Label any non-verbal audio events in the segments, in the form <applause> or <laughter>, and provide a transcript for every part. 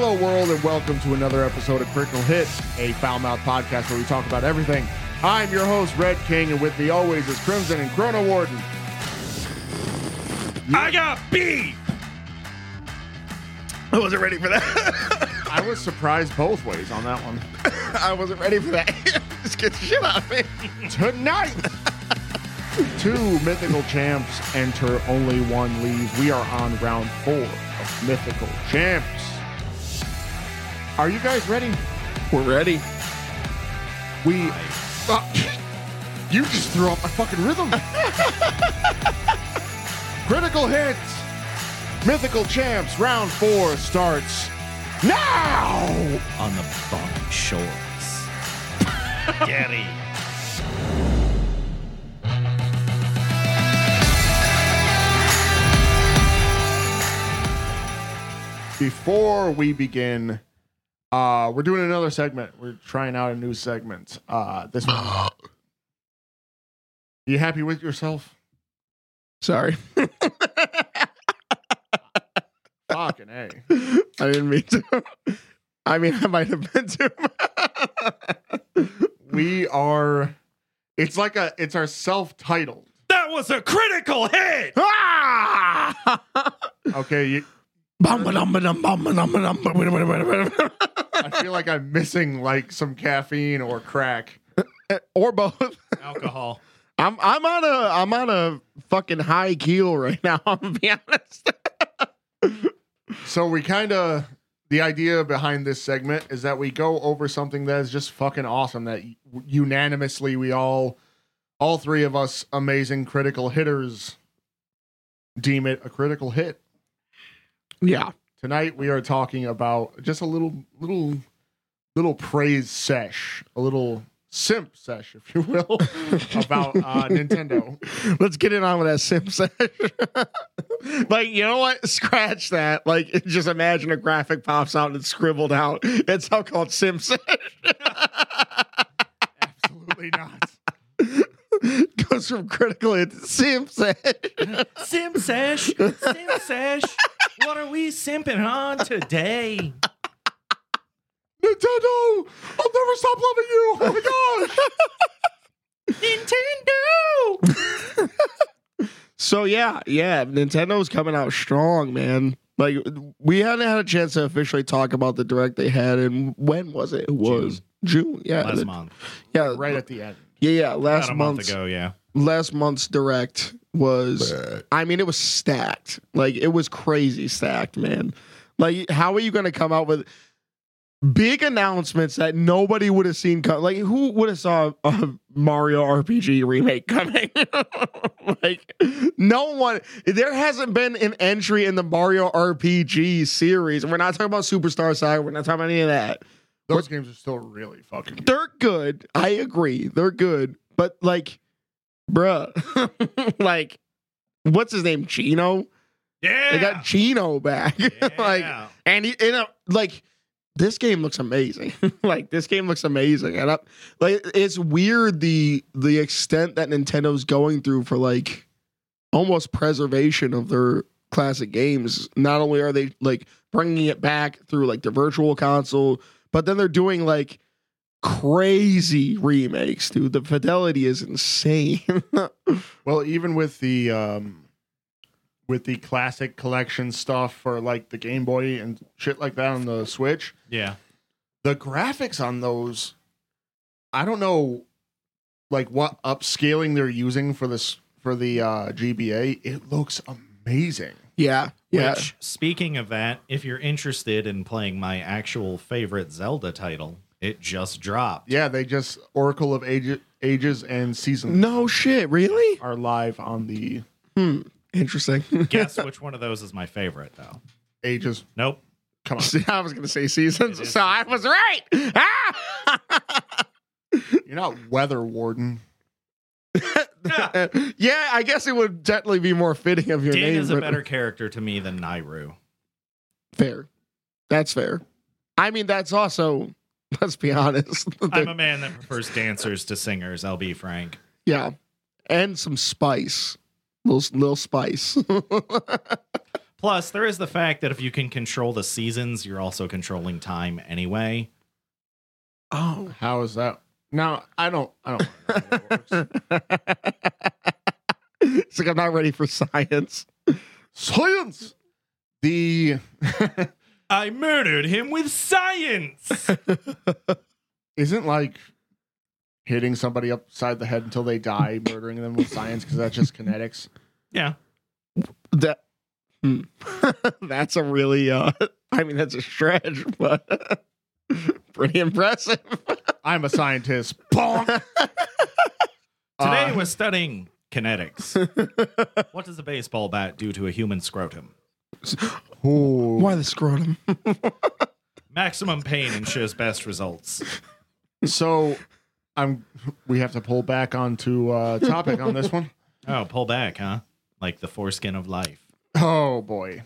Hello, world, and welcome to another episode of Critical Hit, a foul mouth podcast where we talk about everything. I'm your host, Red King, and with me always is Crimson and Chrono Warden. I got beef. I wasn't ready for that. <laughs> I was surprised both ways on that one. <laughs> I wasn't ready for that. <laughs> Just get the shit out of me. Tonight, two mythical champs enter, only one leaves. We are on round four of mythical champs. Are you guys ready? We're ready. We. Uh, you just threw off my fucking rhythm. <laughs> Critical hits. Mythical champs. Round four starts now. On the Bonnie Shores. <laughs> Gary. Before we begin, uh, we're doing another segment. We're trying out a new segment. Uh, this one. <gasps> You happy with yourself? Sorry. <laughs> Fucking a. I didn't mean to. I mean, I might have been too. We are. It's like a. It's our self-titled. That was a critical hit. Ah! <laughs> Okay, you, I feel like I'm missing like some caffeine or crack. <laughs> or both. Alcohol. I'm I'm on a I'm on a fucking high keel right now. <laughs> I'm gonna be honest. So we kind of the idea behind this segment is that we go over something that is just fucking awesome that unanimously we all all three of us amazing critical hitters deem it a critical hit. Yeah. Tonight we are talking about just a little little little praise sesh, a little simp sesh if you will <laughs> about uh Nintendo. Let's get it on with that simp sesh. <laughs> like, you know what? Scratch that. Like, just imagine a graphic pops out and it's scribbled out. It's how called simp sesh. <laughs> Absolutely not. Goes from critical hit to sim session. Sim sesh. Sim sesh. What are we simping on today? Nintendo! I'll never stop loving you! Oh my gosh! Nintendo. So yeah, yeah, Nintendo's coming out strong, man. Like we hadn't had a chance to officially talk about the direct they had, and when was it? It was June. Yeah, Last the- month. yeah, right at the end. Yeah, yeah. Last About a month month's ago, yeah. last month's direct was. I mean, it was stacked. Like it was crazy stacked, man. Like, how are you going to come out with big announcements that nobody would have seen come? Like, who would have saw a Mario RPG remake coming? <laughs> like, no one. There hasn't been an entry in the Mario RPG series. We're not talking about Superstar Saga. We're not talking about any of that. Those games are still really fucking good. They're good. I agree. They're good. But like, bruh, <laughs> like, what's his name? Geno. Yeah. They got Geno back. <laughs> like, and he, you uh, know, like, this game looks amazing. <laughs> like, this game looks amazing, and I, like, it's weird the the extent that Nintendo's going through for like almost preservation of their classic games. Not only are they like bringing it back through like the virtual console, but then they're doing like crazy remakes, dude. The fidelity is insane. <laughs> Well, even with the um with the classic collection stuff for like the Game Boy and shit like that on the Switch, Yeah. the graphics on those I don't know like what upscaling they're using for this for the uh GBA. It looks amazing. Yeah, yeah. Which, speaking of that, if you're interested in playing my actual favorite Zelda title, it just dropped. Yeah, they just Oracle of Age, Ages and Seasons no shit, really? are live on the Hmm. Interesting. <laughs> Guess which one of those is my favorite, though? Ages. Nope. Come on. See, <laughs> I was gonna say seasons, so I was right. Ah! <laughs> You're not weather warden. <laughs> yeah, I guess it would definitely be more fitting of your Din name. is a but- better character to me than Nayru. fair. That's fair. I mean, that's also. <laughs> Let's be honest. <laughs> I'm a man that prefers dancers to singers. I'll be frank. yeah, and some spice, little little spice. Plus, there is the fact that if you can control the seasons, you're also controlling time anyway. Oh. How is that? No, I don't. I don't. know how it works. <laughs> it's like I'm not ready for science. Science. The <laughs> I murdered him with science. <laughs> isn't like hitting somebody upside the head until they die, murdering them with science because that's just kinetics. yeah. That hmm. that's a really uh I mean that's a stretch, but pretty impressive. I'm a scientist. <laughs> Bonk. <laughs> Today Uh, we're studying kinetics. <laughs> what does a baseball bat do to a human scrotum? ooh. Why the scrotum? Maximum pain ensures best results. So I'm. We have to pull back onto uh, topic on this one. Oh, pull back, huh? Like the foreskin of life. Oh boy.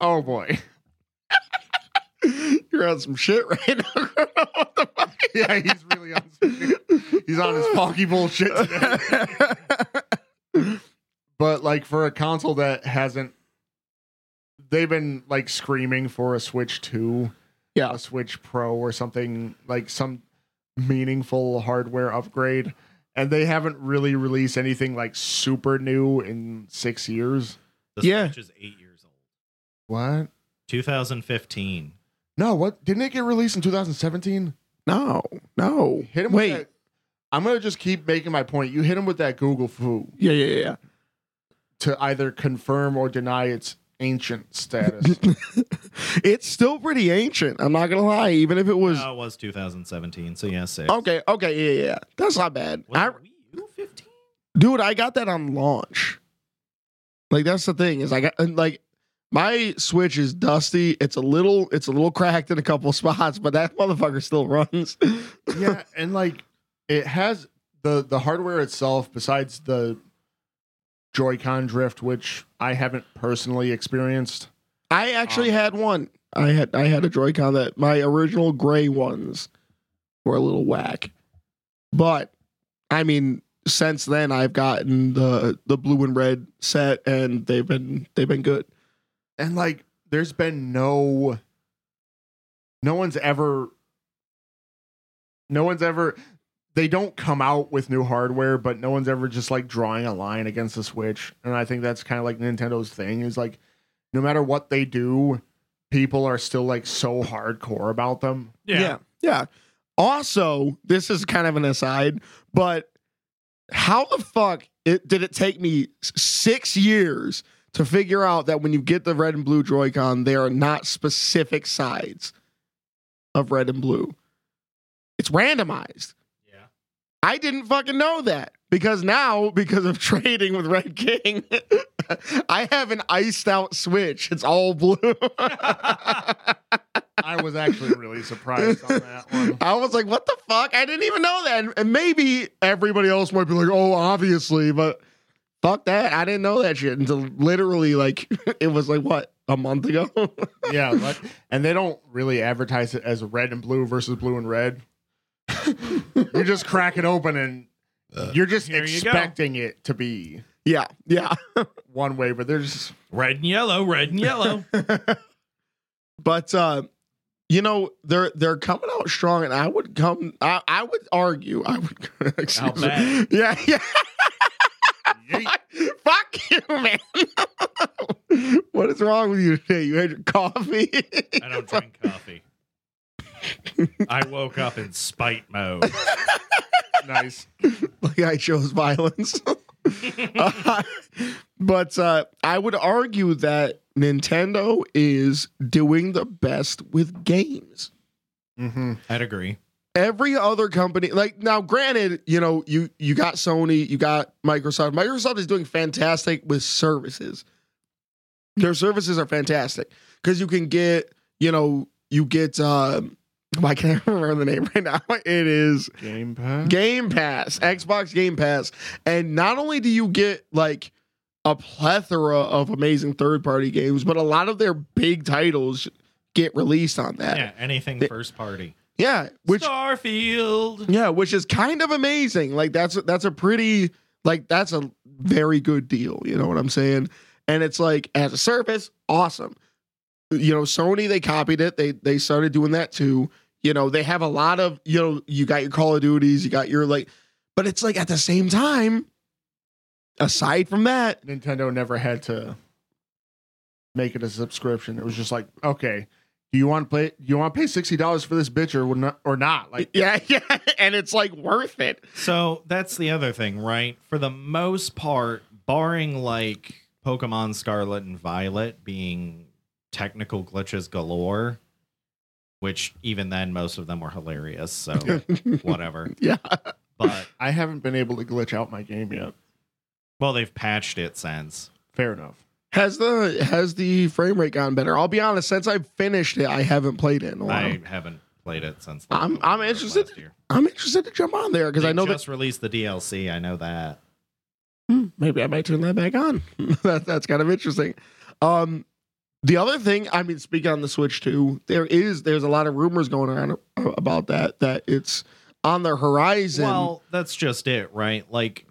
oh boy. You're on some shit right now. <laughs> What the fuck? Yeah, he's really on. His he's on his funky bullshit today. <laughs> But like for a console that hasn't, they've been like screaming for a Switch Two, Yeah. a Switch Pro or something like some meaningful hardware upgrade, and they haven't really released anything like super new in six years. The Yeah. Switch is eight years old. What? 2015. No, what didn't it get released in 2017? No, no. Hit him. Wait. With that, I'm gonna just keep making my point. You hit him with that Google fu Yeah, yeah, yeah. to either confirm or deny its ancient status. <laughs> it's still pretty ancient. I'm not gonna lie. Even if it was No, it was 2017. So yeah, six. okay, okay, yeah, yeah. That's not bad. Was I, Wii U 15? dude, I got that on launch. Like that's the thing is I got like my Switch is dusty. It's a little, it's a little cracked in a couple <laughs> spots, but that motherfucker still runs. <laughs> yeah, and like it has the the hardware itself. Besides the Joy-Con drift, which I haven't personally experienced. I actually Um, had one. I had I had a Joy-Con that my original gray ones were a little whack. But I mean, since then I've gotten the the blue and red set and they've been they've been good. And like there's been no no one's ever no one's ever they don't come out with new hardware but no one's ever just like drawing a line against the switch and i think that's kind of like nintendo's thing is like no matter what they do people are still like so hardcore about them yeah. Yeah. Also, this is kind of an aside, but how the fuck it, did it take me six years to figure out that when you get the red and blue Joy-Con, they are not specific sides of red and blue? It's randomized. Yeah. I didn't fucking know that because now, because of <laughs> trading with Red King, <laughs> I have an iced out Switch. It's all blue. <laughs> i was actually really surprised on that one I was like, what the fuck? I didn't even know that. And- And maybe everybody else might be like, oh, obviously, but fuck that. I didn't know that shit until literally like <laughs> it was like what, a month ago? <laughs> yeah like, and they don't really advertise it as red and blue versus blue and red <laughs> you just crack it open and you're just Here you expecting it to be yeah, yeah. one way, but there's Red and yellow, red and yellow. but uh you know they're they're coming out strong, and I would come. I, I would argue. I would. excuse me. Yeah, yeah. Yeet. Fuck you, <laughs> man. what is wrong with you today? You had your coffee. I don't drink coffee. I woke up in spite mode. <laughs> nice. like I chose violence. Uh, <laughs> but uh, I would argue that Nintendo is doing the best with games. Mm-hmm. I'd agree. Every other company, like now, granted, you know, you you got Sony, you got Microsoft. Microsoft is doing fantastic with services. Their services are fantastic because you can get, you know, you get. um I can't <laughs> remember the name right now. <laughs> It is Game Pass. Game Pass, Xbox Game Pass. And not only do you get like a plethora of amazing third party games, but a lot of their big titles get released on that. Yeah, anything They- first party. Yeah, which Starfield. yeah, which is kind of amazing. Like that's that's a pretty like that's a very good deal, you know what I'm saying? And it's like as a service, awesome. You know, Sony they copied it. They they started doing that too. You know, they have a lot of, you know, you got your Call of Duties, you got your like but it's like at the same time aside from that, Nintendo never had to make it a subscription. It was just like, okay, do you want to play? Do you want to pay sixty dollars for this bitch or not? Or not? Like, <laughs> yeah, yeah, and it's like worth it. So that's the other thing, right? For the most part, barring like Pokemon Scarlet and Violet being technical glitches galore, which even then most of them were hilarious. So <laughs> whatever. Yeah. But I haven't been able to glitch out my game yet. well, they've patched it since. Fair enough. Has the has the frame rate gotten better? I'll be honest, since I've finished it, I haven't played it in a while. I haven't played it since. the I'm- I'm interested. I'm interested to jump on there because I know that just released the DLC. I know that. Hmm, maybe I might turn that back on. <laughs> that, that's kind of interesting. Um, the other thing, I mean, speaking on the Switch too, there is there's a lot of rumors going around about that that it's on the horizon. Well, that's just it, right? Like,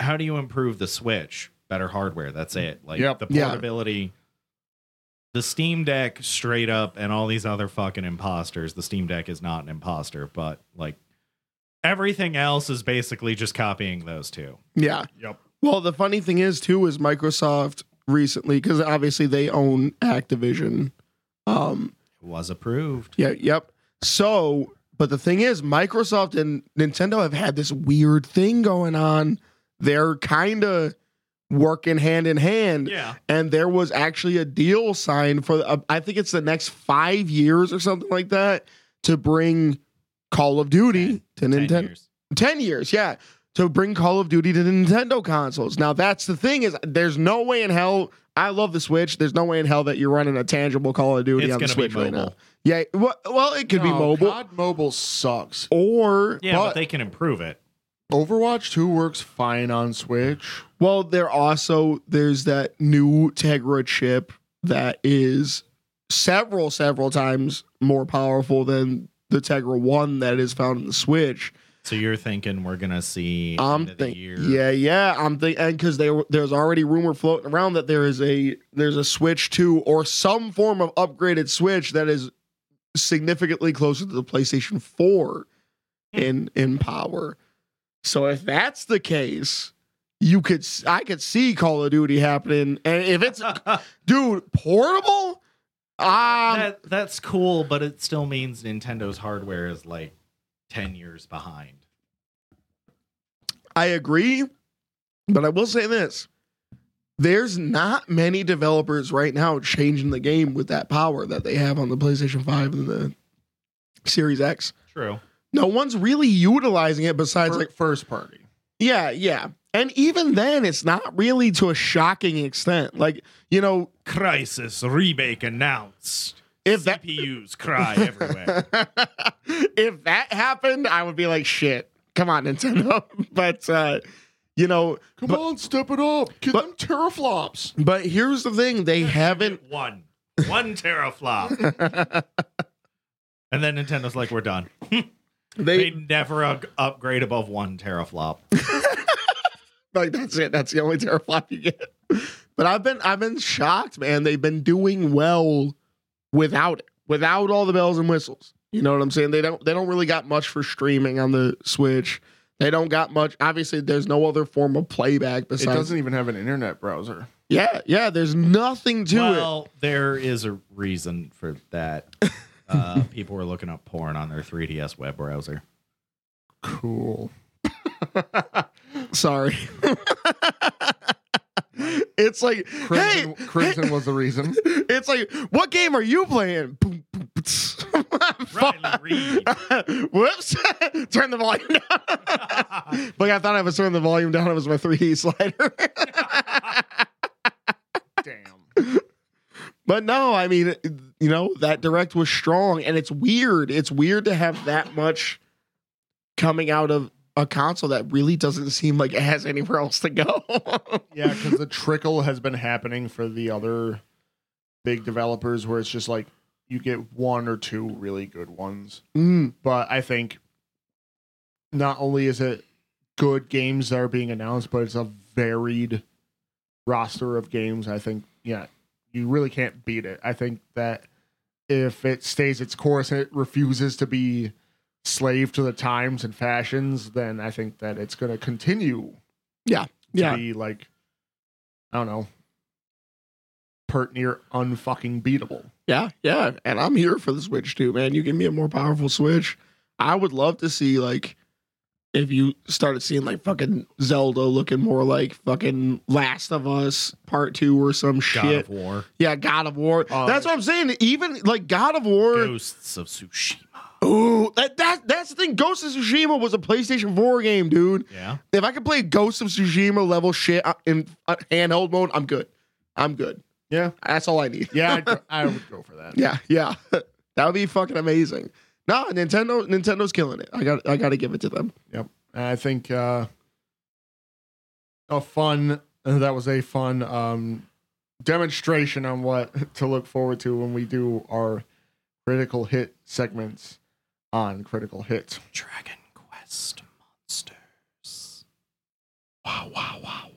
how do you improve the Switch? Better hardware. That's it. Like Yep. the Yeah. portability. The Steam Deck, straight up, and all these other fucking imposters. The Steam Deck is not an imposter, but like everything else is basically just copying those two. yeah. Yep. Well, the funny thing is too is Microsoft recently because obviously they own Activision. Um, It was approved. Yeah, yep. So, but the thing is, Microsoft and Nintendo have had this weird thing going on. They're kind of working hand in hand. Yeah. And there was actually a deal signed for, uh, I think it's the next five years or something like that, to bring Call of Duty to Ten Nintendo. years. 10 years, yeah. To bring Call of Duty to the Nintendo consoles. Now that's the thing is there's no way in hell I love the Switch. There's no way in hell that you're running a tangible Call of Duty It's on the gonna be Switch right now. mobile. Yeah, well, well it could be mobile COD mobile sucks. or Yeah, but, But- they can improve it. Overwatch 2 works fine on Switch. Well, there also there's that new Tegra chip that is several several times more powerful than the Tegra 1 that is found in the Switch. So you're thinking we're gonna see I'm end of the thinking, yeah, yeah. I'm thinking, because there, there's already rumor floating around that there is a there's a Switch two or some form of upgraded Switch that is significantly closer to the PlayStation Four Hmm. in in power. So if that's the case, you could I could see Call of Duty happening, and if it's <laughs> dude portable, um, that that's cool, but it still means Nintendo's hardware is like ten years behind. I agree, but I will say this. There's not many developers right now changing the game with that power that they have on the PlayStation 5 and the Series X. True. No one's really utilizing it besides Fir- like first party. Yeah, yeah. And even then it's not really to a shocking extent. Like, you know, Crysis remake announced. if that CPUs cry everywhere. <laughs> if that happened, I would be like shit. Come on, Nintendo. <laughs> but uh you know, Come But- on, step it up. Get but- them teraflops. but here's the thing, they haven't one one teraflop, <laughs> and then Nintendo's like, "We're done." They They never up- upgrade above one teraflop. <laughs> Like that's it. That's the only teraflop you get. But I've been I've been shocked, man. They've been doing well without it, without all the bells and whistles. You know what I'm saying? They don't they don't really got much for streaming on the Switch. They don't got much. Obviously, there's no other form of playback besides. It doesn't even have an internet browser. yeah, yeah. There's nothing to it. well, there is a reason for that. <laughs> Uh, <laughs> people were looking up porn on their 3DS web browser. Cool. <laughs> Sorry. <laughs> it's like, Crimson, hey, Crimson was the reason. it's like, what game are you playing? Boom, boom, tss. Whoops! Turn the volume down. like I thought I was turning the volume down. It was my 3D slider. Damn. But no, I mean, you know, that direct was strong, and it's weird. It's weird to have that much coming out of a console that really doesn't seem like it has anywhere else to go. <laughs> Yeah, because the trickle has been happening for the other big developers where it's just like you get one or two really good ones. Mm, But I think not only is it good games that are being announced, but it's a varied roster of games. I think yeah, you really can't beat it. I think that if it stays its course and it refuses to be slave to the times and fashions, then I think that it's going to continue Yeah. to Yeah. be like I don't know, pert near unfucking beatable. Yeah, yeah, and I'm here for the Switch too, man. You give me a more powerful Switch. I would love to see like if you started seeing like fucking Zelda looking more like fucking Last of Us Part Two or some God shit. of War, Yeah, God of War. Uh, that's what I'm saying. Even like God of War. Ghosts of Tsushima. Ooh, that, that that's the thing. Ghost of Tsushima was a PlayStation 4 game, dude. Yeah. If I could play Ghost of Tsushima level shit uh, in uh, handheld mode, I'm good. I'm good. Yeah, That's all I need. yeah, I'd <laughs> I would go for that. Yeah, yeah. <laughs> that would be fucking amazing. No, Nintendo Nintendo's killing it. I got I got to give it to them. Yep. And I think uh a fun <laughs> that was a fun um demonstration on what <laughs> to look forward to when we do our critical hit segments on critical hit. Dragon Quest Monsters. Wow, wow,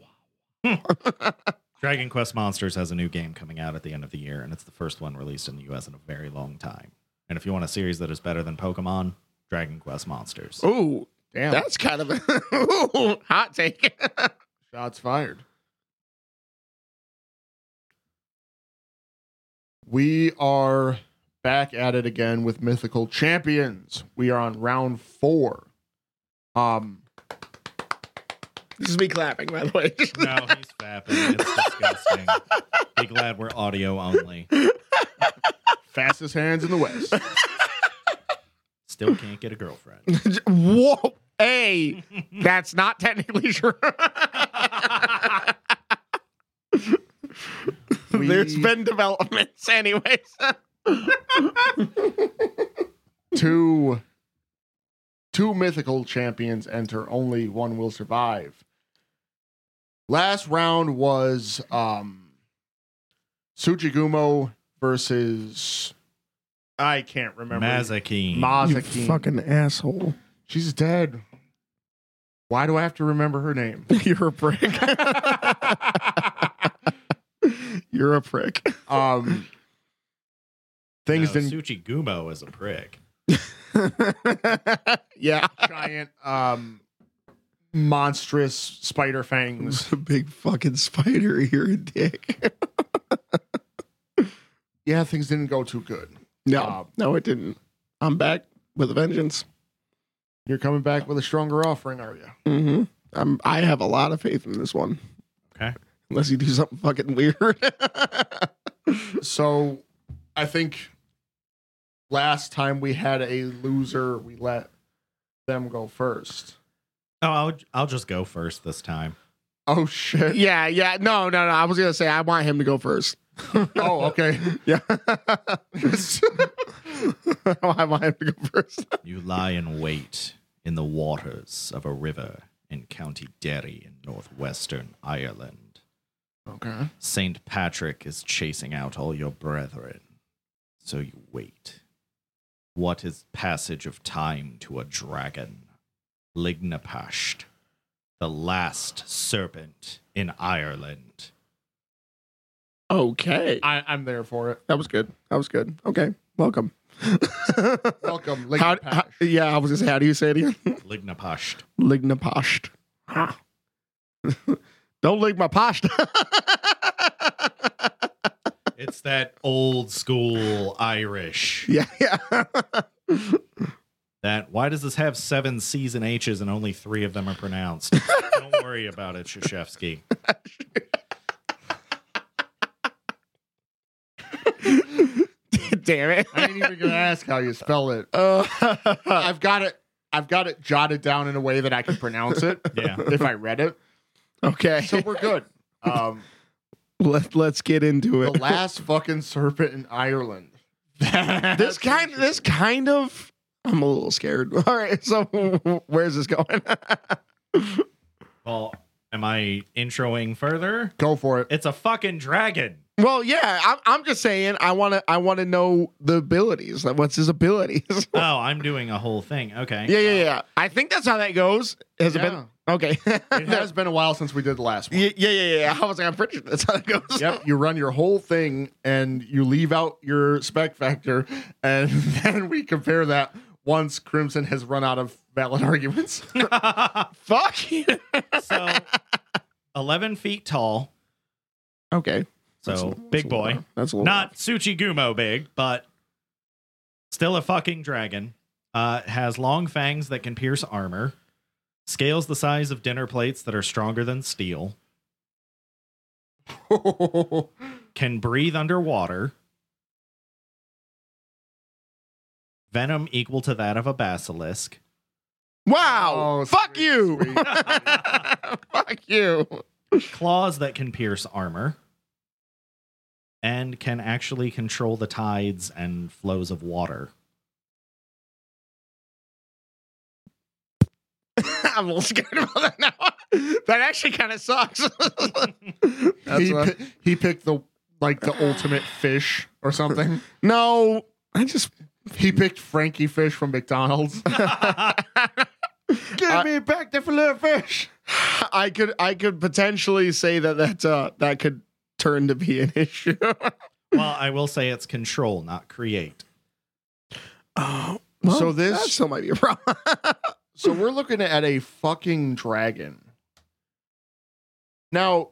wow. <laughs> Dragon Quest Monsters has a new game coming out at the end of the year, and it's the first one released in the US in a very long time. And if you want a series that is better than Pokemon, Dragon Quest Monsters. Ooh, Damn. that's kind of a <laughs> hot take. Shots fired. We are back at it again with Mythical Champions. We are on round four. Um, this is me clapping, by the way. No, he's fapping. It's disgusting. Be glad we're audio only. Fastest hands in the West. <laughs> Still can't get a girlfriend. <laughs> Whoa, hey, that's not technically true. We- <laughs> There's been developments, anyways. two two mythical champions enter only one will survive last round was um Tsuchigumo versus I can't remember Mazakine. you Mazakine. fucking asshole. She's dead. Why do I have to remember her name? <laughs> You're a prick. <laughs> You're a prick. Um things no, didn't Tsuchigumo is a prick. <laughs> yeah. giant um monstrous spider fangs. a big fucking spider here, dick. Yeah, things didn't go too good. No, Uh, no, it didn't. I'm back with a vengeance. You're coming back with a stronger offering, are you? Mm-hmm. I'm. I have a lot of faith in this one. Okay. Unless you do something fucking weird. <laughs> So I think last time we had a loser, we let them go first. Oh, I'll, I'll just go first this time. Oh shit. yeah, yeah. No, no, no. I was gonna say I want him to go first. <laughs> Oh, okay. Yeah. <laughs> I want him to go first. You lie in wait in the waters of a river in County Derry in northwestern Ireland. okay. Saint Patrick is chasing out all your brethren. So you wait. What is passage of time to a dragon? Lignapasht, the last serpent in Ireland. Okay. I, I'm there for it. That was good. That was good. Okay. Welcome. <laughs> Welcome, How, Lignapasht. how- yeah, I was gonna say, how do you say it again? <laughs> Lignapasht. Lignapasht. Ah. <laughs> Don't lick my pasta. It's that old school Irish. yeah, yeah. That why does this have seven C's and H's and only three of them are pronounced? <laughs> Don't worry about it, Shashevsky. Damn it. I ain't even gonna ask how you spell it. Uh, <laughs> I've got it. I've got it jotted down in a way that I can pronounce it <laughs> Yeah. if I read it. okay. So we're good. Um, Let, let's get into it. the last fucking serpent in Ireland. this kind this kind of I'm a little scared. <laughs> All right, so <laughs> where's this going? <laughs> Well, am I introing further? Go for it. It's a fucking dragon. well, yeah, I'm, I'm just saying I want to I want to know the abilities. Like, What's his abilities? Oh, I'm doing a whole thing. Okay. yeah, yeah, yeah. I think that's how that goes. Has it been Okay. It has been a while since we did the last one. yeah, yeah, yeah, yeah. I was like, I'm pretty sure that's how it goes. Yep, you run your whole thing and you leave out your spec factor, and then we compare that once Crimson has run out of valid <laughs> arguments. <laughs> Fuck you. so 11 feet tall. okay. So That's a- big that's boy. little- That's. Not Tsuchigumo big, but still a fucking dragon. Uh, has long fangs that can pierce armor. Scales the size of dinner plates that are stronger than steel. <laughs> Can breathe underwater. Venom equal to that of a basilisk. Wow. Oh, Fuck sweet, you. sweet. <laughs> Fuck you. Claws that can pierce armor. And can actually control the tides and flows of water. <laughs> I'm a little scared about that now. <laughs> that actually kind of sucks. That's he, what- pi- he picked the like the ultimate fish or something. no, I just He picked Frankie Fish from McDonald's. <laughs> Give I- me back the fillet of fish. I could I could potentially say that that uh, that could turn to be an issue. <laughs> well, I will say it's control, not create. oh, So this- that still might be a problem. <laughs> So we're looking at a fucking dragon. Now,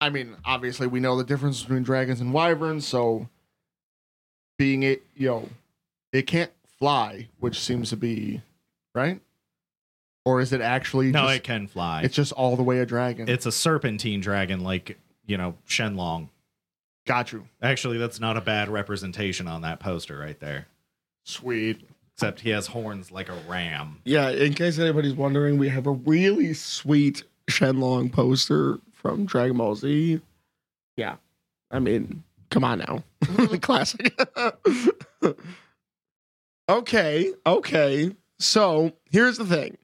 I mean, obviously we know the difference between dragons and wyverns, so being it, you know, it can't fly, which seems to be right? Or is it actually No, just, it can fly. it's just all the way a dragon? It's a serpentine dragon, like you know Shenlong. got you. Actually, that's not a bad representation on that poster right there. Sweet. Except he has horns like a ram. yeah, in case anybody's wondering, we have a really sweet Shenlong poster from Dragon Ball Z. Yeah, I mean, come on now, <laughs> mm-hmm. classic. <laughs> okay, okay. So here's the thing.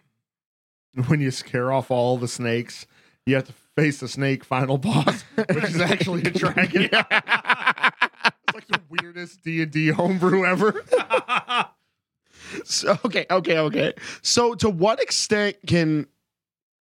When you scare off all the snakes, you have to face the snake final boss, <laughs> which is actually a dragon. It's like the weirdest D and D homebrew ever. So, okay, okay, okay. So, to what extent can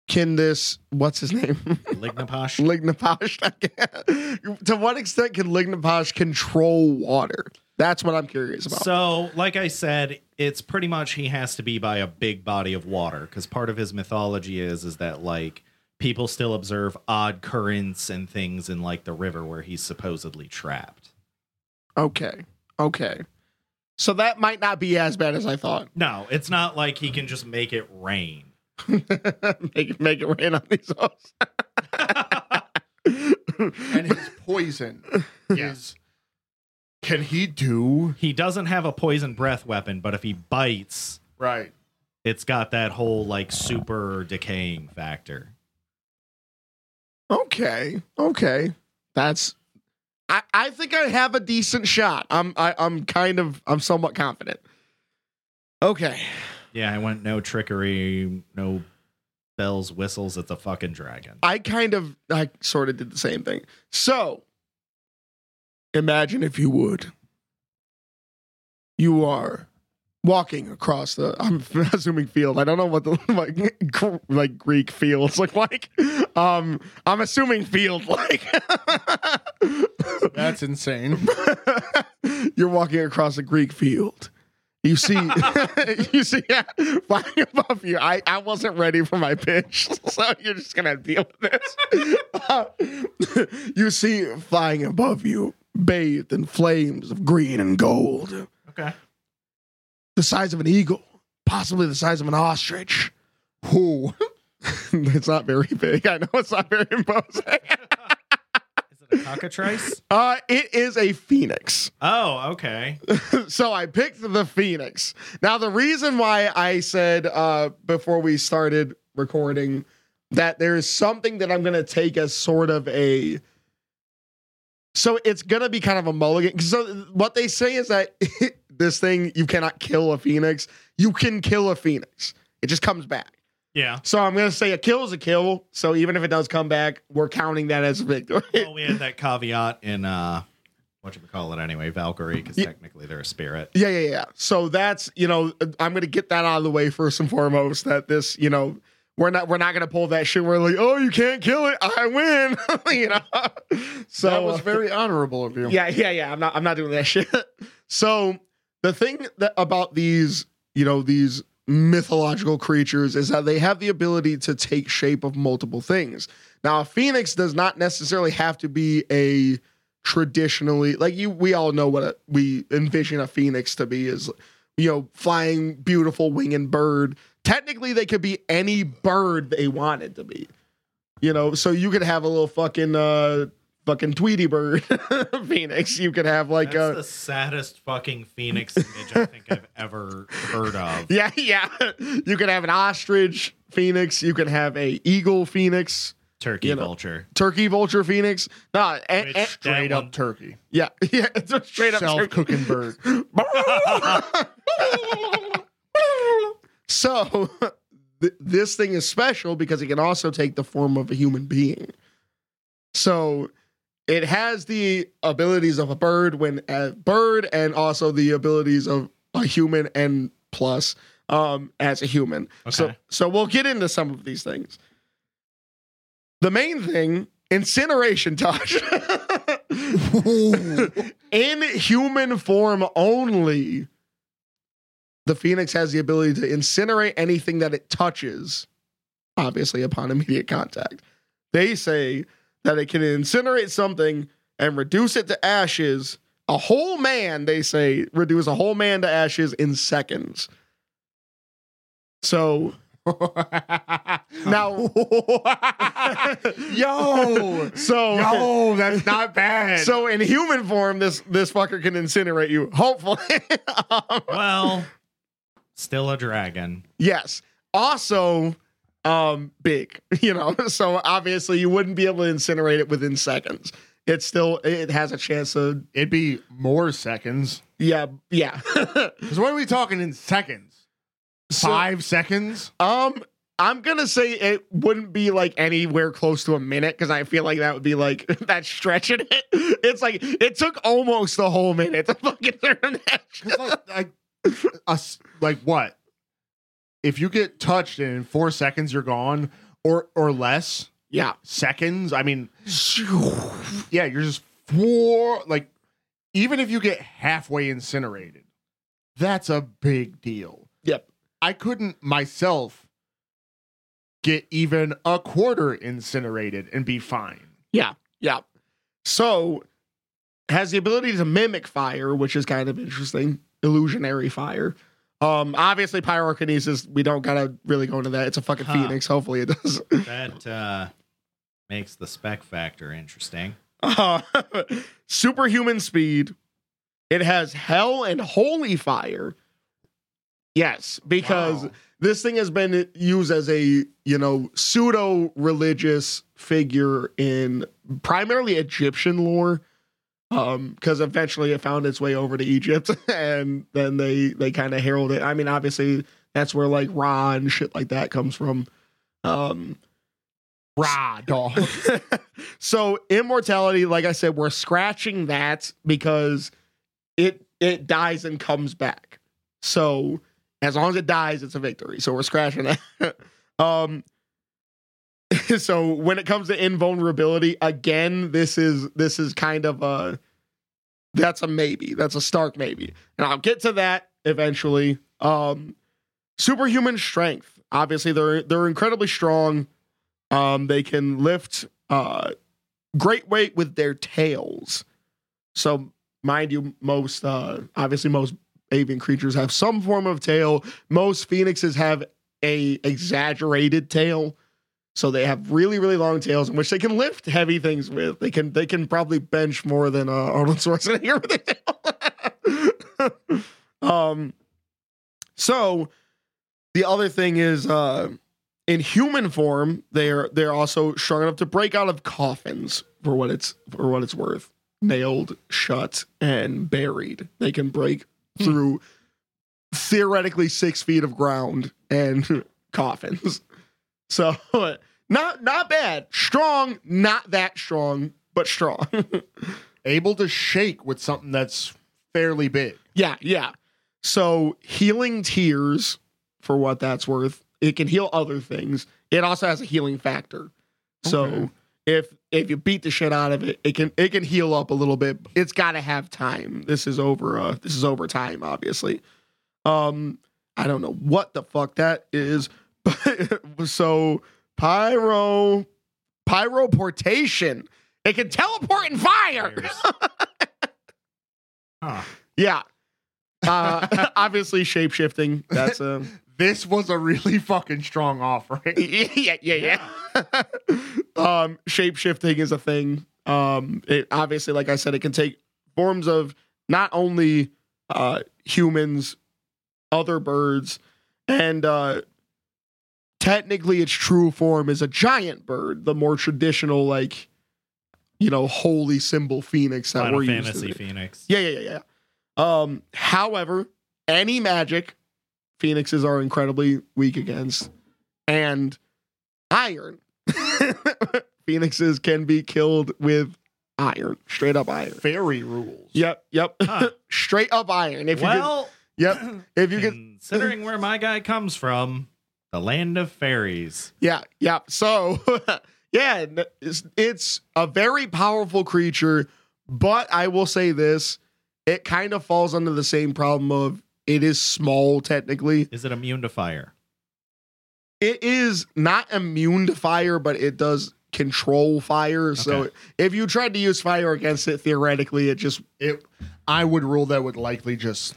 can this what's his name Lignaposh. <laughs> Lignaposh? to what extent can Lignaposh control water? That's what I'm curious about. So, like I said, it's pretty much he has to be by a big body of water because part of his mythology is is that like people still observe odd currents and things in like the river where he's supposedly trapped. okay, okay. So that might not be as bad as I thought. No, it's not like he can just make it rain. <laughs> make it make it rain on these hoes. <laughs> And his poison <laughs> is. Can he do he doesn't have a poison breath weapon, but if he bites, right? it's got that whole like super decaying factor. Okay. Okay. That's I, I think I have a decent shot. I'm I, I'm kind of I'm somewhat confident. Okay. Yeah, I went no trickery, no bells, whistles. It's a fucking dragon. I kind of I sort of did the same thing. So imagine if you would. You are walking across the <laughs> I'm assuming field. I don't know what the <laughs> like, like Greek fields look like. Um I'm assuming field <laughs> like That's insane. You're walking across a Greek field. You see, <laughs> you see, yeah, flying above you. I, I wasn't ready for my pitch, <laughs> so you're just gonna deal with this. Uh, <laughs> you see, flying above you, bathed in flames of green and gold, Okay. the size of an eagle, possibly the size of an ostrich. Who? it's not very big. I know it's not very imposing. Is cockatrice? Uh, it is a phoenix. oh, okay. <laughs> so I picked the Phoenix. Now the reason why I said uh before we started recording that there's something that I'm gonna take as sort of a so it's gonna be kind of a mulligan. So what they say is that <laughs> this thing you cannot kill a phoenix. You can kill a phoenix. It just comes back. Yeah. So I'm gonna say a kill is a kill. So even if it does come back, we're counting that as a victory. <laughs> Well, we had that caveat in uh what you call it anyway, Valkyrie, because Yeah. technically they're a spirit. Yeah, yeah, yeah. So that's, you know, I'm going to get that out of the way first and foremost that this, you know, we're not we're not gonna pull that shit. We're like, oh, you can't kill it, I win. <laughs> you know. So that was very honorable of you. yeah, yeah, yeah. I'm not I'm not doing that <laughs> shit. so the thing that about these, you know, these mythological creatures is that they have the ability to take shape of multiple things. Now, a phoenix does not necessarily have to be a traditionally like you we all know what a, we envision a phoenix to be is you know flying beautiful winged bird technically they could be any bird they wanted to be you know so you could have a little fucking uh fucking tweety bird <laughs> phoenix you could have like That's a the saddest fucking phoenix image I think I've ever heard of. <laughs> yeah yeah you could have an ostrich phoenix you could have a eagle phoenix Turkey You know. vulture. turkey vulture phoenix nah, and, Which- and- Straight up one- turkey. yeah <laughs> yeah it's a straight up self cooking bird. so th- this thing is special because it can also take the form of a human being. So it has the abilities of a bird when a bird and also the abilities of a human and plus um as a human. So Okay. so we'll get into some of these things. The main thing, incineration touch. <laughs> In human form only, the phoenix has the ability to incinerate anything that it touches, obviously upon immediate contact. They say that it can incinerate something and reduce it to ashes. A whole man, they say, reduce a whole man to ashes in seconds. So <laughs> now, yo, <laughs> so yo, that's not bad. so in human form, this this fucker can incinerate you. Hopefully, Um, <laughs> Well, still a dragon. yes. Also, um, big. <laughs> You know, <laughs> so obviously you wouldn't be able to incinerate it within seconds. It still it has a chance to. it'd be more seconds. Yeah, yeah. <laughs> Because what are we talking in seconds? So, Five seconds? Um, I'm gonna say it wouldn't be like anywhere close to a minute because I feel like that would be like that's stretching it. It's like it took almost a whole minute to fucking turn that. like, like, us, like what? If you get touched and in four seconds you're gone, or or less Yeah. seconds. I mean, yeah, you're just four. Like, even if you get halfway incinerated, that's a big deal. Yep. I couldn't myself get even a quarter incinerated and be fine. Yeah. Yeah. So has the ability to mimic fire, which is kind of interesting. Illusionary fire. Um, obviously pyrokinesis, we don't gotta really go into that. It's a fucking Huh. phoenix. Hopefully it does. That uh, makes the spec factor interesting. Uh, <laughs> superhuman speed. It has hell and holy fire. Yes, because Wow. this thing has been used as a you know pseudo religious figure in primarily Egyptian lore. Um, because eventually it found its way over to Egypt, <laughs> and then they they kind of herald it. I mean, obviously that's where like Ra and shit like that comes from. Um, Rah, dog. <laughs> so immortality, like I said, we're scratching that because it it dies and comes back. So as long as it dies, it's a victory. So we're scratching that. <laughs> um <laughs> so when it comes to invulnerability, again, this is this is kind of a that's a maybe. That's a stark maybe. And I'll get to that eventually. Um superhuman strength. Obviously, they're they're incredibly strong. Um, they can lift uh great weight with their tails. So mind you, most uh obviously most avian creatures have some form of tail. Most phoenixes have a exaggerated tail. So they have really, really long tails in which they can lift heavy things with. They can they can probably bench more than uh, Arnold Schwarzenegger here with their tail. <laughs> um so the other thing is uh in human form, they're they're also strong enough to break out of coffins for what it's for what it's worth. Nailed, shut, and buried. They can break through theoretically six feet of ground and <laughs> coffins. So <laughs> not not bad. Strong, not that strong, but strong. <laughs> Able to shake with something that's fairly big. Yeah, yeah. So healing tears, for what that's worth. it can heal other things. It also has a healing factor. So Okay. if if you beat the shit out of it, it can it can heal up a little bit. It's got to have time. This is over. Uh, this is over time, obviously. Um, I don't know what the fuck that is, <laughs> but so pyro pyroportation. It can teleport in fire. Fires. Huh. Yeah. Uh, <laughs> obviously, shape shifting. That's a This was a really fucking strong offering. <laughs> yeah, yeah, yeah. <laughs> um, shape shifting is a thing. Um, it obviously, like I said, it can take forms of not only uh, humans, other birds, and uh, technically, its true form is a giant bird, the more traditional, like you know, holy symbol phoenix that Final we're used Fantasy to. Phoenix. Yeah, yeah, yeah, yeah. Um, however, any magic phoenixes are incredibly weak against, and iron. <laughs> phoenixes can be killed with iron, straight up iron. Fairy rules. Yep, yep. Huh. <laughs> straight up iron. If you well, yep. If you get, considering where my guy comes from, the land of fairies. yeah, yeah. So, <laughs> yeah, it's, it's a very powerful creature, but I will say this: it kind of falls under the same problem of it is small technically. Is it immune to fire? it is not immune to fire, but it does control fire. So if you tried to use fire against it, theoretically, it just It I would rule that would likely just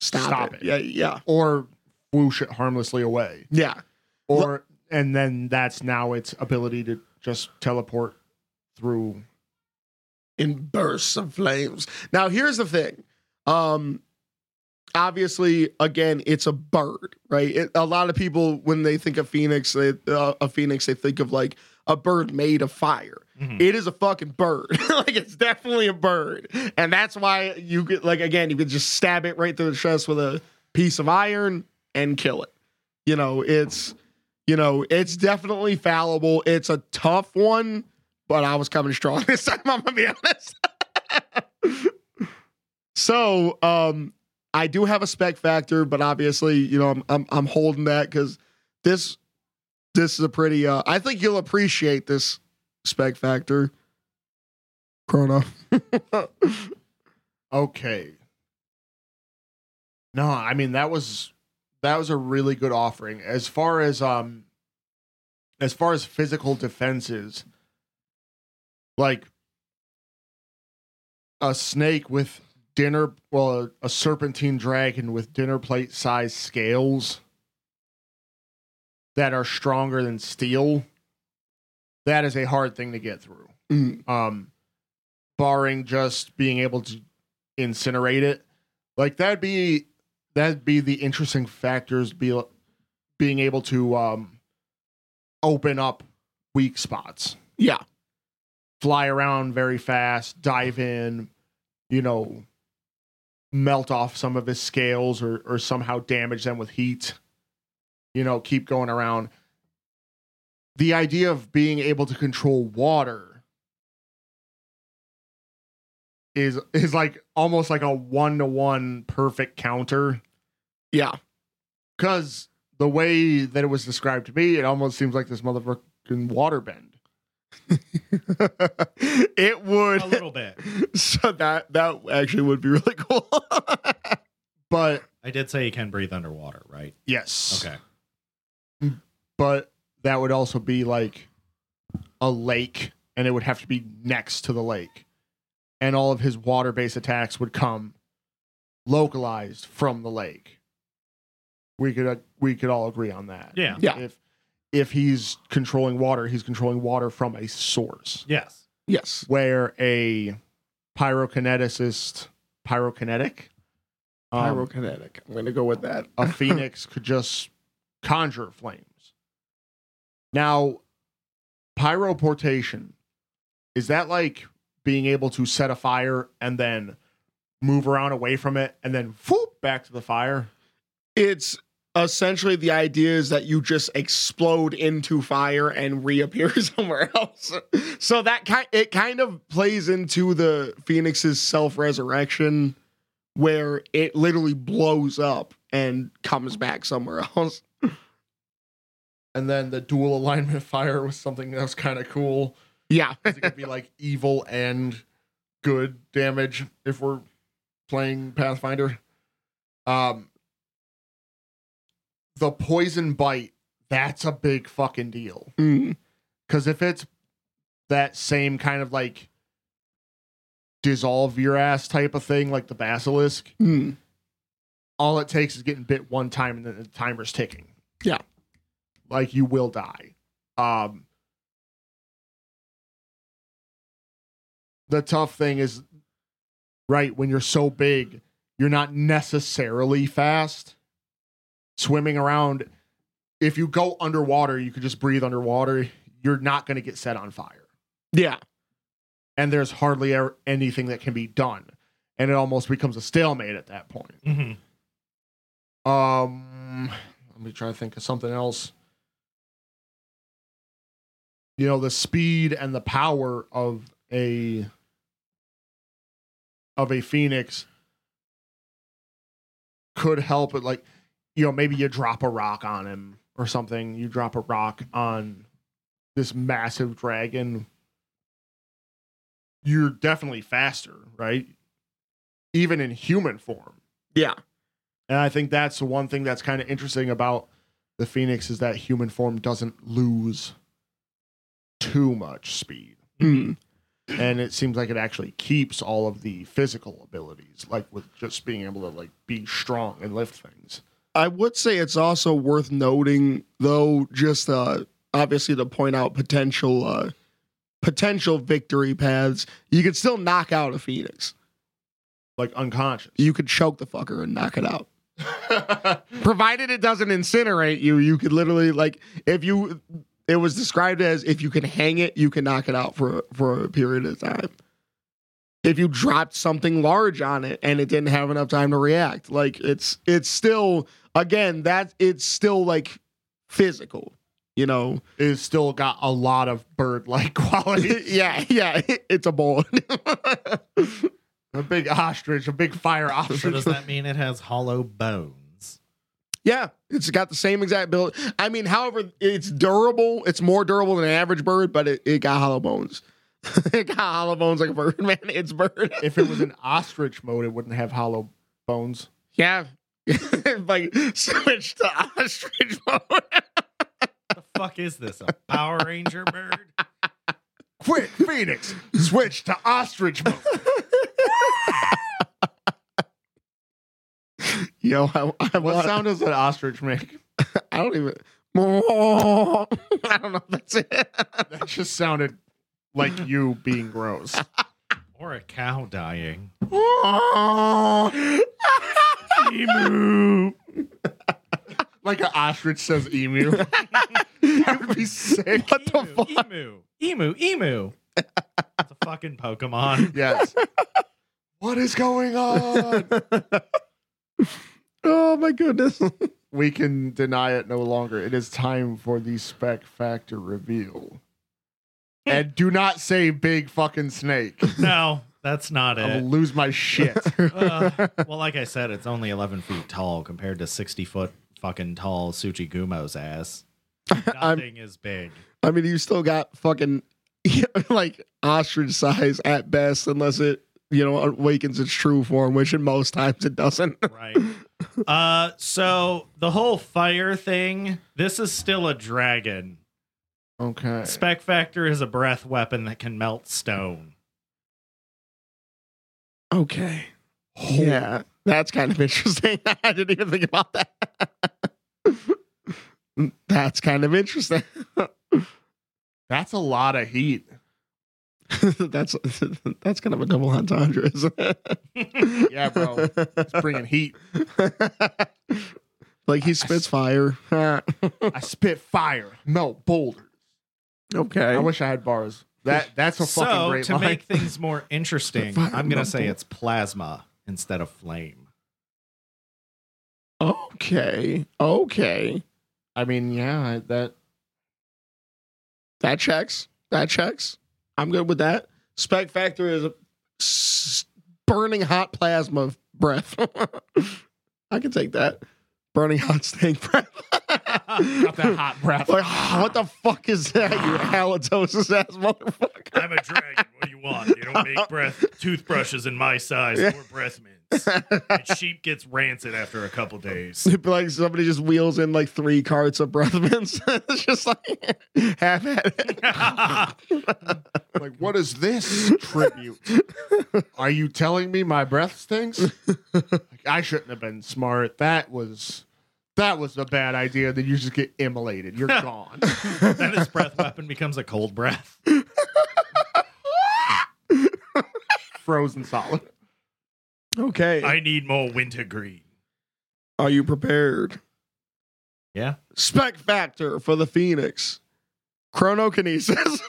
stop, Stop it. it. Yeah, yeah, or whoosh it harmlessly away. yeah. Or and then that's now its ability to just teleport through In bursts of flames. Now, here's the thing. Um, obviously, again, it's a bird, right? It, a lot of people, when they think of phoenix, they, uh, a phoenix, they think of like a bird made of fire. Mhm. It is a fucking bird. <laughs> like it's definitely a bird. And that's why you could like again, you could just stab it right through the chest with a piece of iron and kill it. You know, it's you know, it's definitely fallible. It's a tough one, but I was coming strong <laughs> this time, I'm gonna be honest. <laughs> so um I do have a spec factor, but obviously, you know, I'm I'm, I'm holding that because this this is a pretty uh I think you'll appreciate this spec factor. Chrono. <laughs> Okay. No, I mean that was that was a really good offering. As far as um as far as physical defenses, like a snake with dinner well a, a serpentine dragon with dinner plate size scales that are stronger than steel, that is a hard thing to get through. Mm, um barring just being able to incinerate it. Like that'd be that'd be the interesting factors be being able to um open up weak spots. Yeah. fly around very fast dive in you know melt off some of his scales or or somehow damage them with heat. You know keep going around. The idea of being able to control water is is like almost like a one to one perfect counter Yeah. because the way that it was described to me, it almost seems like this motherfucking water bend. <laughs> it would A little bit. <laughs> so that that actually would be really <laughs> cool. But I did say you can breathe underwater, right? yes, Okay. but that would also be like a lake, and it would have to be next to the lake, and all of his water based attacks would come localized from the lake. We could uh, we could all agree on that. Yeah. Yeah. If if he's controlling water, he's controlling water from a source. Yes. yes. where a pyrokineticist pyrokinetic um, Pyrokinetic. I'm gonna go with that. a <laughs> phoenix could just conjure flames now pyroportation is that like being able to set a fire and then move around away from it and then whoop, back to the fire it's essentially the idea is that you just explode into fire and reappear <laughs> somewhere else. So that kind it kind of plays into the Phoenix's self-resurrection where it literally blows up and comes back somewhere else. And then the dual alignment fire was something that was kind of cool. Yeah. <laughs> It could be like evil and good damage if we're playing Pathfinder. Um, the poison bite, that's a big fucking deal. Because if it's that same kind of like dissolve your ass type of thing, like the basilisk, Mm. all it takes is getting bit one time and then the timer's ticking. Yeah. Like you will die. Um the tough thing is right when you're so big, you're not necessarily fast. Swimming around, if you go underwater, you could just breathe underwater, you're not going to get set on fire. Yeah. And there's hardly ever anything that can be done. And it almost becomes a stalemate at that point. Mhm. Um, let me try to think of something else. You know, the speed and the power of a of a phoenix could help it. Like, you know, maybe you drop a rock on him or something. You drop a rock on this massive dragon. You're definitely faster, right? Even in human form. Yeah. And I think that's the one thing that's kind of interesting about the Phoenix is that human form doesn't lose too much speed. Mm. And it seems like it actually keeps all of the physical abilities, like with just being able to like be strong and lift things. I would say it's also worth noting, though, just uh, obviously to point out potential uh, potential victory paths. You could still knock out a phoenix. Like unconscious. You could choke the fucker and knock it out. <laughs> Provided it doesn't incinerate you, you could literally like if you. It was described as if you can hang it, you can knock it out for for a period of time. If you dropped something large on it and it didn't have enough time to react, like it's it's still again that it's still like physical, you know. it's still got a lot of bird like <laughs> qualities. <laughs> yeah, yeah, <laughs> it's a bull. a big ostrich, a big fire So ostrich. does that mean it has hollow bones? Yeah, it's got the same exact build. I mean, however, it's durable. It's more durable than an average bird, but it, it got hollow bones. <laughs> it got hollow bones like a bird, <laughs> man. It's bird. if it was in ostrich mode, it wouldn't have hollow bones. yeah. <laughs> like switch to ostrich mode. The fuck is this? A Power Ranger bird? Quick, Phoenix, switch to ostrich mode. <laughs> Yo, I, I, What want, sound does an ostrich make? <laughs> I don't even. <laughs> I don't know if that's it. That just sounded like you being gross. Or a cow dying? emu. like an ostrich says emu. that would be sick. What the fuck? Emu. Emu. Emu. It's a fucking Pokemon. Yes. what is going on? <laughs> oh my goodness. <laughs> We can deny it no longer. It is time for the spec factor reveal. and do not say big fucking snake. <laughs> No, that's not it. I will lose my shit. Uh, well, like I said, it's only 11 feet tall compared to 60 foot fucking tall Tsuchigumo's ass. I'm- Nothing is big. I mean, you still got fucking like ostrich size at best, unless it you know awakens its true form, which in most times it doesn't. <laughs> Right. Uh, so the whole fire thing, this is still a dragon. Okay. Spec Factor is a breath weapon that can melt stone. okay. Yeah, that's kind of interesting. <laughs> I didn't even think about that. <laughs> that's kind of interesting. That's a lot of heat. <laughs> that's <laughs> that's kind of a double entendre, isn't it? <laughs> Yeah, bro. It's bringing heat. like he spits fire. I spit fire, melt boulders. okay. I wish I had bars. That that's a fucking so great to line. make things more interesting, I'm gonna say melt. it's plasma instead of flame. okay. Okay. I mean, yeah, that That checks. That checks. I'm good with that. Spec factor is a s- burning hot plasma breath. <laughs> I can take that. burning hot stank breath. <laughs> Got that hot breath. Like, "Ah, <laughs> what the fuck is that? You halitosis ass motherfucker. I'm a dragon. What do you want? You don't make breath toothbrushes in my size or breath mints. <laughs> And sheep gets rancid after a couple days. Like somebody just wheels in like three carts of breath mints. <laughs> it's just like half at it. <laughs> Like, what is this tribute? Are you telling me my breath stinks? Like, I shouldn't have been smart. That was that was a bad idea. Then you just get immolated. You're gone. then his breath weapon becomes a cold breath. Frozen solid. Okay. I need more wintergreen. Are you prepared? Yeah. Spec factor for the Phoenix. Chronokinesis.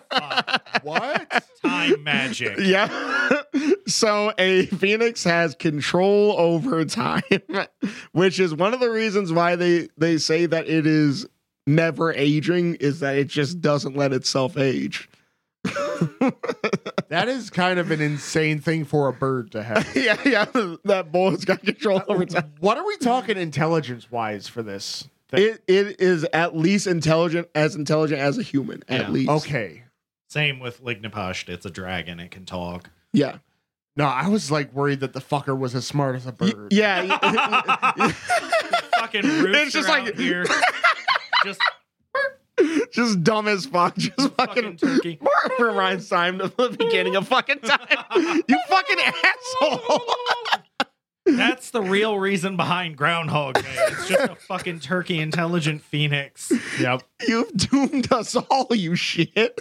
<laughs> Oh. What? Time magic. yeah. <laughs> so a Phoenix has control over time, <laughs> which is one of the reasons why they they say that it is never aging is that it just doesn't let itself age. <laughs> That is kind of an insane thing for a bird to have. <laughs> yeah, yeah. That boy's got control over time. What are we talking intelligence wise for this? thing? It it is at least intelligent as intelligent as a human, at least. okay. Same with Lignapasht. It's a dragon. It can talk. Yeah. No, I was like worried that the fucker was as smart as a Y- bird. yeah. <laughs> Fucking rooster It's just out like- here. Just <laughs> just dumb as fuck. <laughs> Just fucking fucking, turkey. <laughs> reminds time of the beginning of fucking time. You fucking asshole. That's the real reason behind Groundhog Day. It's just a fucking turkey intelligent phoenix. Yep. You've doomed us all, you shit.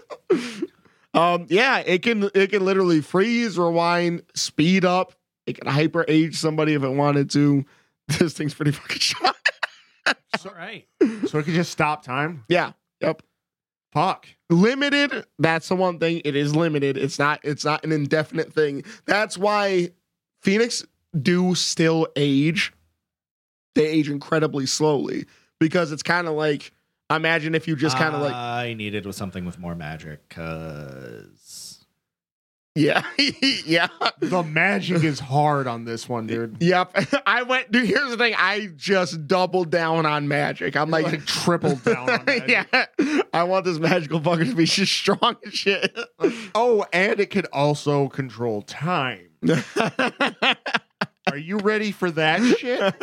Um, yeah, it can it can literally freeze, rewind, speed up. It can hyper age somebody if it wanted to. This thing's pretty fucking shot. All right. So it could just stop time. Yeah. Yep. Fuck. limited that's the one thing it is limited it's not it's not an indefinite thing that's why phoenix do still age they age incredibly slowly because it's kind of like imagine if you just kind of like I needed with something with more magic because yeah <laughs> yeah The magic is hard on this one, dude. yep <laughs> i went dude here's the thing i just doubled down on magic i'm Like, like, tripled down on <laughs> magic. yeah i want this magical fucker to be just strong as shit Oh, and it could also control time. Are you ready for that shit?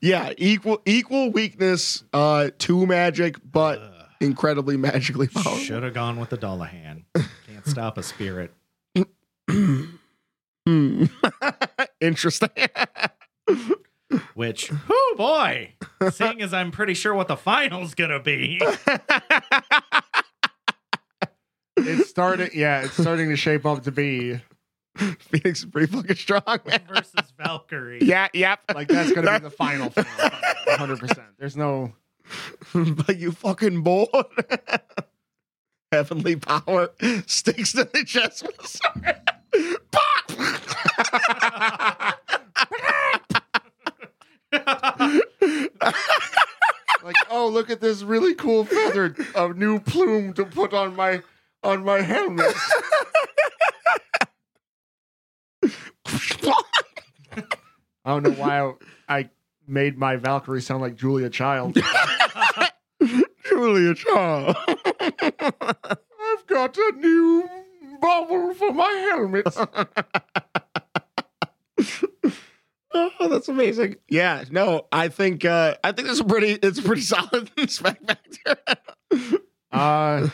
yeah, equal equal weakness uh to magic, but incredibly <laughs> magically powerful. should have gone with the Dullahan. Can't stop a spirit. <laughs> Interesting. Which, oh boy, seeing as I'm pretty sure what the final's gonna be. <laughs> It's starting. Yeah, it's starting to shape up to be Phoenix is pretty fucking strong, man. versus Valkyrie. Yeah, yep. like that's gonna be the final. Hundred percent. There's no. <laughs> but you fucking bored. <laughs> Heavenly power sticks to the chest with a sword. Like, oh, look at this really cool feather, a new plume to put on my on my helmet. <laughs> I don't know why I, I made my Valkyrie sound like Julia Child. <laughs> Julia Child. <laughs> I've got a new bubble for my helmet. <laughs> Oh, that's amazing. Yeah, no, I think uh I think it's a pretty it's a pretty solid spec factor. Uh,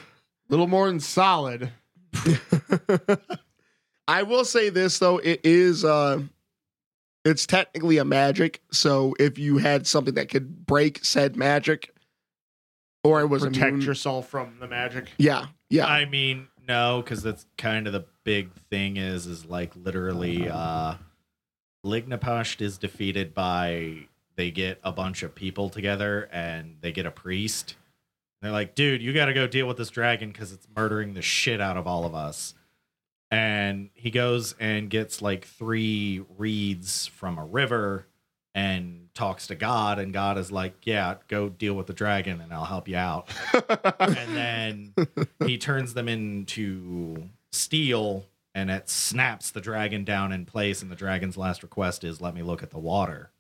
little more than solid. I will say this though, it is uh it's technically a magic, so if you had something that could break said magic or it was Protect immune, yourself from the magic. Yeah, yeah. I mean, no, because that's kind of the big thing is is like literally uh Lignapasht is defeated by they get a bunch of people together and they get a priest. They're like, dude, you gotta go deal with this dragon because it's murdering the shit out of all of us. And he goes and gets like three reeds from a river and talks to God, and God is like, Yeah, go deal with the dragon and I'll help you out <laughs> and then he turns them into steel and it snaps the dragon down in place and the dragon's last request is let me look at the water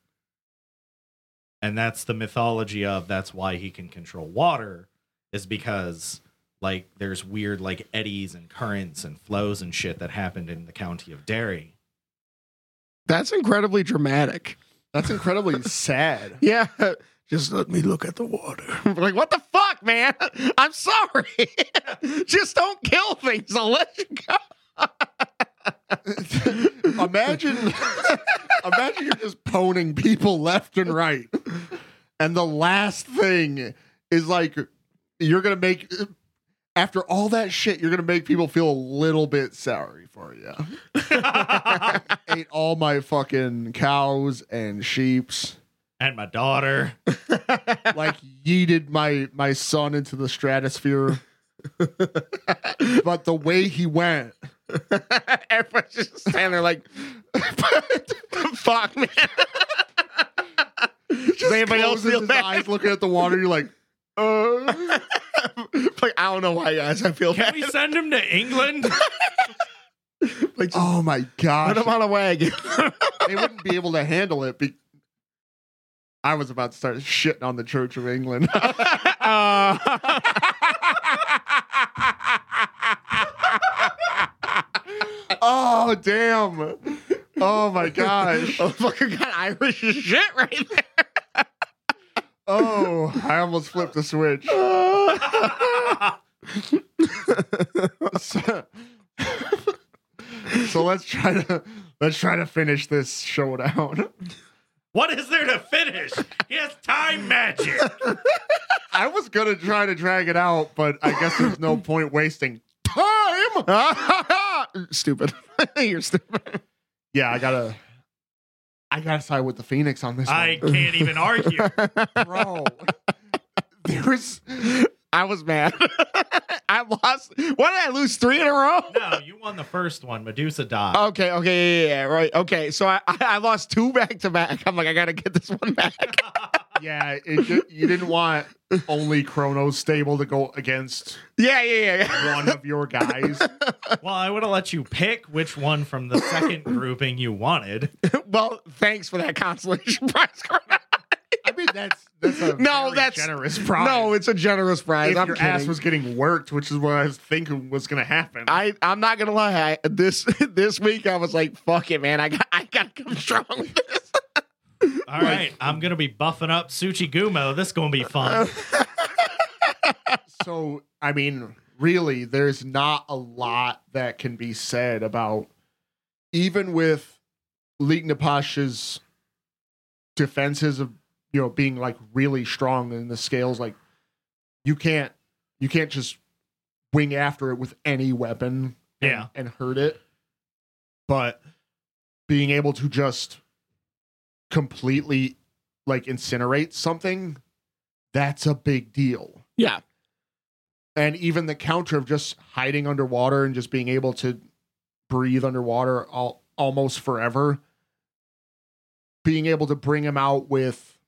and that's the mythology of that's why he can control water is because like there's weird like eddies and currents and flows and shit that happened in the county of Derry. That's incredibly dramatic. That's incredibly sad. <laughs> Yeah. Just let me look at the water. <laughs> like, what the fuck, man? <laughs> I'm sorry. Just don't kill things. I'll let you go. imagine, imagine you're just poning people left and right, and the last thing is like you're gonna make. After all that shit, you're gonna make people feel a little bit sorry for you. <laughs> Ate all my fucking cows and sheeps. and my daughter. <laughs> like yeeted my my son into the stratosphere. but the way he went, <laughs> Everyone's just standing there like, fuck, man. Does anybody else closes feel his bad? eyes looking at the water. You're like, uh, <laughs> like, I don't know why, guys. I feel Can bad. we send him to England? <laughs> Like, just oh my god, put gosh, him on a wagon. <laughs> they wouldn't be able to handle it. Be- I was about to start shitting on the Church of England. Uh. oh damn! Oh my gosh! oh, fucking got Irish shit right there. Oh, I almost flipped the switch. <laughs> so, so let's try to let's try to finish this showdown. what is there to finish? He has time magic. <laughs> I was gonna try to drag it out, but I guess there's no point wasting time. <laughs> stupid. You're stupid. Yeah, I gotta I gotta side with the Phoenix on this I one. can't even argue. <laughs> Bro. There was, I was mad. <laughs> I lost. Why did I lose? Three in a row? No, you won the first one. Medusa died. Okay, okay, yeah, yeah, yeah, right. Okay, so I, I, I lost two back to back. I'm like, I gotta get this one back. <laughs> yeah, it, you didn't want only Chronos stable to go against yeah, yeah, yeah, yeah. one of your guys. well, I would have let you pick which one from the second <laughs> grouping you wanted. well, thanks for that consolation <laughs> prize. Corona. I mean, that's that's a No, very that's- generous prize. No, it's a generous prize. if I'm your kidding. ass was getting worked, which is what I was thinking was going to happen. I I'm not gonna lie. I, this <laughs> this week I was like, fuck it, man. I got I gotta come strong with this. All right, I'm gonna be buffing up Tsuchigumo. This is gonna be fun. so, I mean, really, there's not a lot that can be said about even with Lignapasht's defenses of you know being like really strong in the scales. Like you can't you can't just wing after it with any weapon. and- Yeah. and hurt it. But being able to just completely like incinerate something, that's a big deal. Yeah. And even the counter of just hiding underwater and just being able to breathe underwater all, almost forever, being able to bring him out with,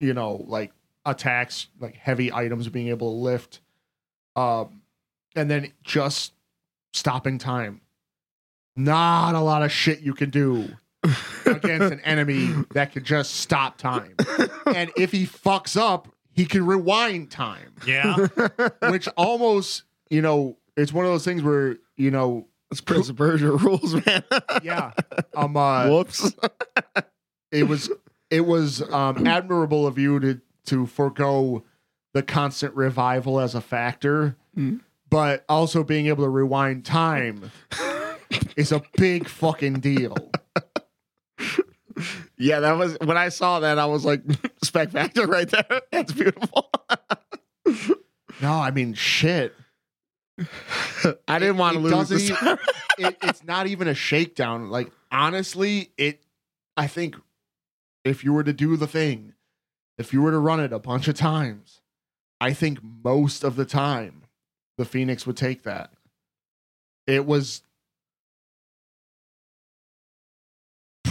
you know, like attacks, like heavy items, being able to lift, um, and then just stopping time. Not a lot of shit you can do <laughs> against an enemy that can just stop time. And if he fucks up, he can rewind time, Yeah, <laughs> which almost, you know, it's one of those things where, you know, It's Prince of Persia rules, man. yeah, um, uh, Whoops. it was it was um, admirable of you to to forego the constant revival as a factor, Mhm. but also being able to rewind time is a big fucking deal. Yeah, that was when I saw that. I was like, <laughs> spec factor right there. <laughs> That's beautiful. No, I mean shit. I didn't want to lose this. <laughs> it, it's not even a shakedown. Like honestly, it. I think if you were to do the thing, if you were to run it a bunch of times, I think most of the time the Phoenix would take that. It was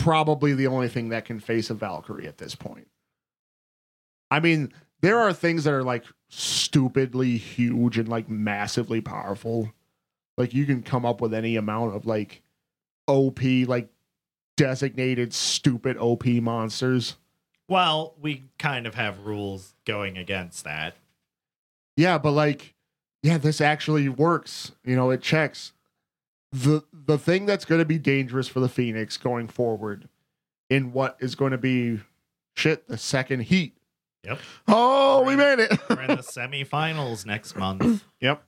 probably the only thing that can face a Valkyrie at this point. I mean, there are things that are like stupidly huge and like massively powerful. Like you can come up with any amount of like OP, like designated stupid OP monsters. Well, we kind of have rules going against that. Yeah, but like, yeah, this actually works. You know, it checks. The the thing that's going to be dangerous for the Phoenix going forward in what is going to be shit the second heat. Yep. Oh, we made it. We're in the semifinals next month. <coughs> Yep.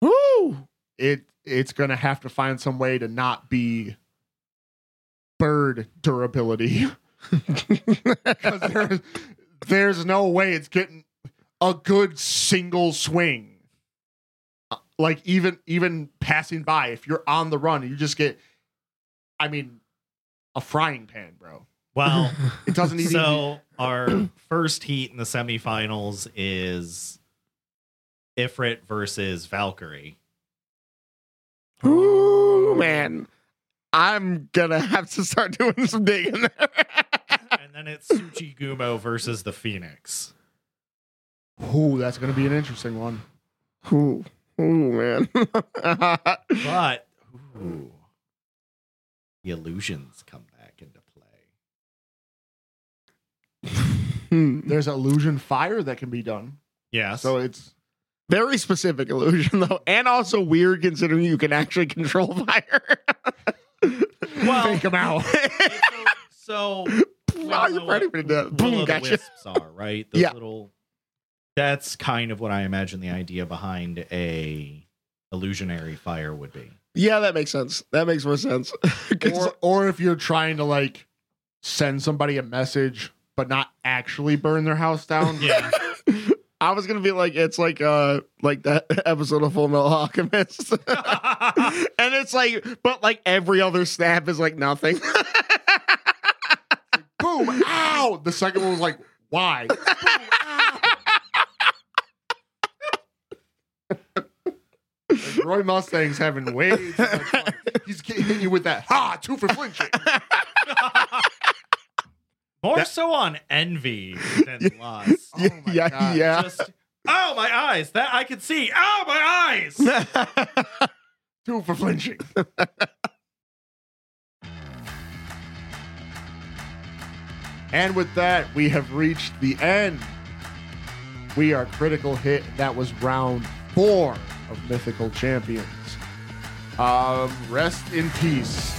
Woo! It it's going to have to find some way to not be bird durability. <laughs> Because there's, there's no way it's getting a good single swing. Like even even passing by, if you're on the run, you just get, I mean, a frying pan, bro. Well, <laughs> It doesn't even. so our first heat in the semifinals is Ifrit versus Valkyrie. Ooh, man. I'm gonna have to start doing some digging there. <laughs> And then it's Tsuchigumo versus the Phoenix. Ooh, that's going to be an interesting one. Ooh, ooh, man. <laughs> But ooh, the illusions come back into play. Hmm. There's illusion fire that can be done. Yes. So it's Very specific illusion though, and also weird considering you can actually control fire. <laughs> Well- fake them out. so Wow, you're ready for that. Boom, Will the gotcha. wisps are right. Those Yeah. little. That's kind of what I imagine the idea behind a illusionary fire would be. Yeah, that makes sense. That makes more sense. <laughs> or or if you're trying to like send somebody a message but not actually burn their house down. <laughs> Yeah. <laughs> I was gonna be like, it's like uh like that episode of Fullmetal Alchemist. and it's like, but like every other snap is like nothing. Boom! Ow! The second one was like, why? Boom, ow. Like, Roy Mustang's having way too much fun. He's getting hit you with that ha two for flinching. <laughs> More That- so on envy than lust. Oh my yeah, God. yeah. Just oh my eyes, that I can see. Oh my eyes. <laughs> Two for flinching. and with that, we have reached the end. We are critical hit. That was round four of Mythical Champions. Um, rest in peace,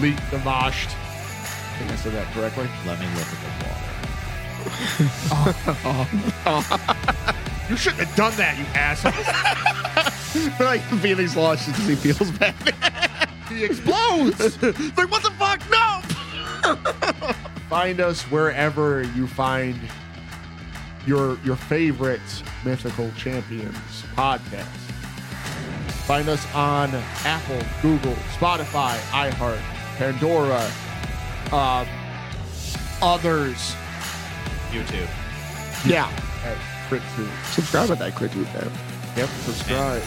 Leak Demashed. I think I said that correctly. Let me look at the water. <laughs> You shouldn't have done that, you asshole. <laughs> like Phoenix lost because he feels bad. he explodes. <laughs> like what the fuck? No. find us wherever you find your your favorite mythical champions podcast find us on apple google spotify iheart pandora um, others YouTube. Yeah. at crit Tube. Subscribe at that crit tube man. yep subscribe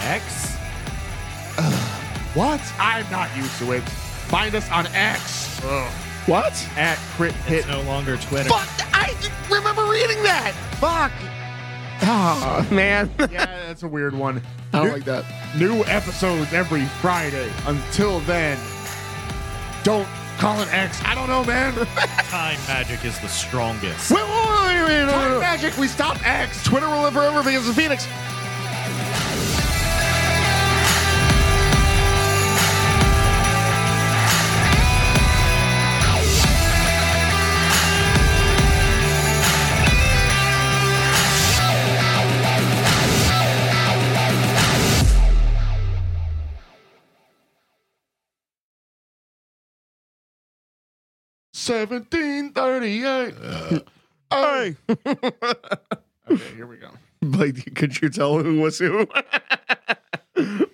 X. <sighs> what i'm not used to it find us on x Ugh. What? at crit hit It's no longer Twitter. Fuck! I remember reading that. Fuck. Oh man. <laughs> yeah, that's a weird one. I don't new, like that. New episodes every Friday. Until then, don't call it X. I don't know, man. <laughs> Time magic is the strongest. Oh, wait, wait, wait, wait, wait, wait, wait, wait, wait, wait, wait, wait, wait, wait, wait, wait, 1738. Uh, hey. <laughs> okay, here we go. Like, could you tell who was who? <laughs>